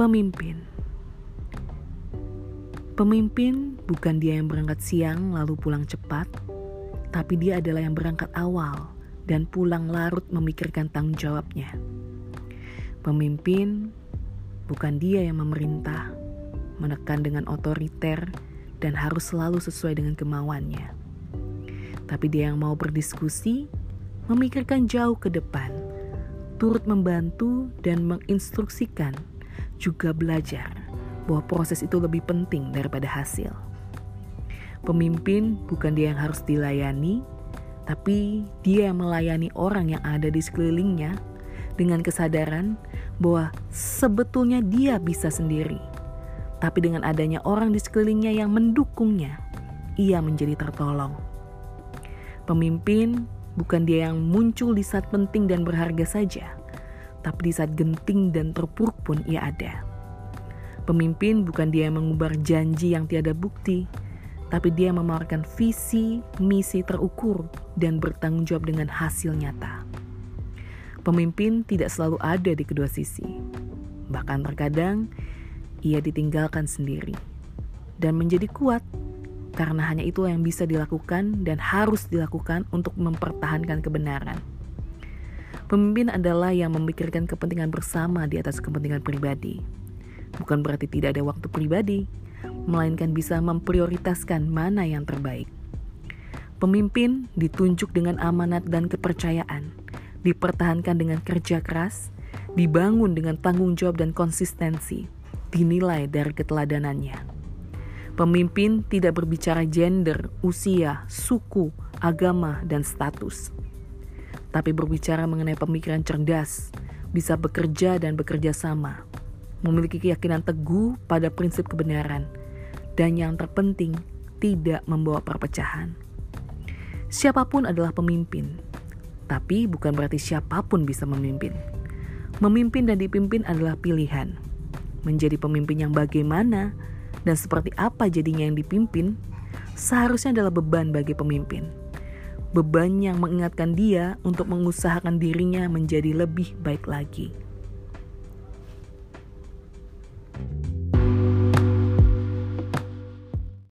Pemimpin Pemimpin bukan dia yang berangkat siang lalu pulang cepat, tapi dia adalah yang berangkat awal dan pulang larut memikirkan tanggung jawabnya. Pemimpin bukan dia yang memerintah, menekan dengan otoriter, dan harus selalu sesuai dengan kemauannya. Tapi dia yang mau berdiskusi, memikirkan jauh ke depan, turut membantu dan menginstruksikan, juga belajar bahwa proses itu lebih penting daripada hasil. Pemimpin bukan dia yang harus dilayani, tapi dia yang melayani orang yang ada di sekelilingnya dengan kesadaran bahwa sebetulnya dia bisa sendiri. Tapi dengan adanya orang di sekelilingnya yang mendukungnya, ia menjadi tertolong. Pemimpin bukan dia yang muncul di saat penting dan berharga saja, tapi di saat genting dan terpuruk pun ia ada. Pemimpin bukan dia yang mengubar janji yang tiada bukti, tapi dia memamerkan visi, misi terukur, dan bertanggung jawab dengan hasil nyata. Pemimpin tidak selalu ada di kedua sisi, bahkan terkadang ia ditinggalkan sendiri dan menjadi kuat karena hanya itu yang bisa dilakukan dan harus dilakukan untuk mempertahankan kebenaran. Pemimpin adalah yang memikirkan kepentingan bersama di atas kepentingan pribadi bukan berarti tidak ada waktu pribadi, melainkan bisa memprioritaskan mana yang terbaik. Pemimpin ditunjuk dengan amanat dan kepercayaan, dipertahankan dengan kerja keras, dibangun dengan tanggung jawab dan konsistensi, dinilai dari keteladanannya. Pemimpin tidak berbicara gender, usia, suku, agama, dan status, tapi berbicara mengenai pemikiran cerdas, bisa bekerja dan bekerja sama, memiliki keyakinan teguh pada prinsip kebenaran, dan yang terpenting, tidak membawa perpecahan. Siapa pun adalah pemimpin, tapi bukan berarti siapa pun bisa memimpin. Memimpin dan dipimpin adalah pilihan. Menjadi pemimpin yang bagaimana dan seperti apa jadinya yang dipimpin, seharusnya adalah beban bagi pemimpin. Beban yang mengingatkan dia untuk mengusahakan dirinya menjadi lebih baik lagi.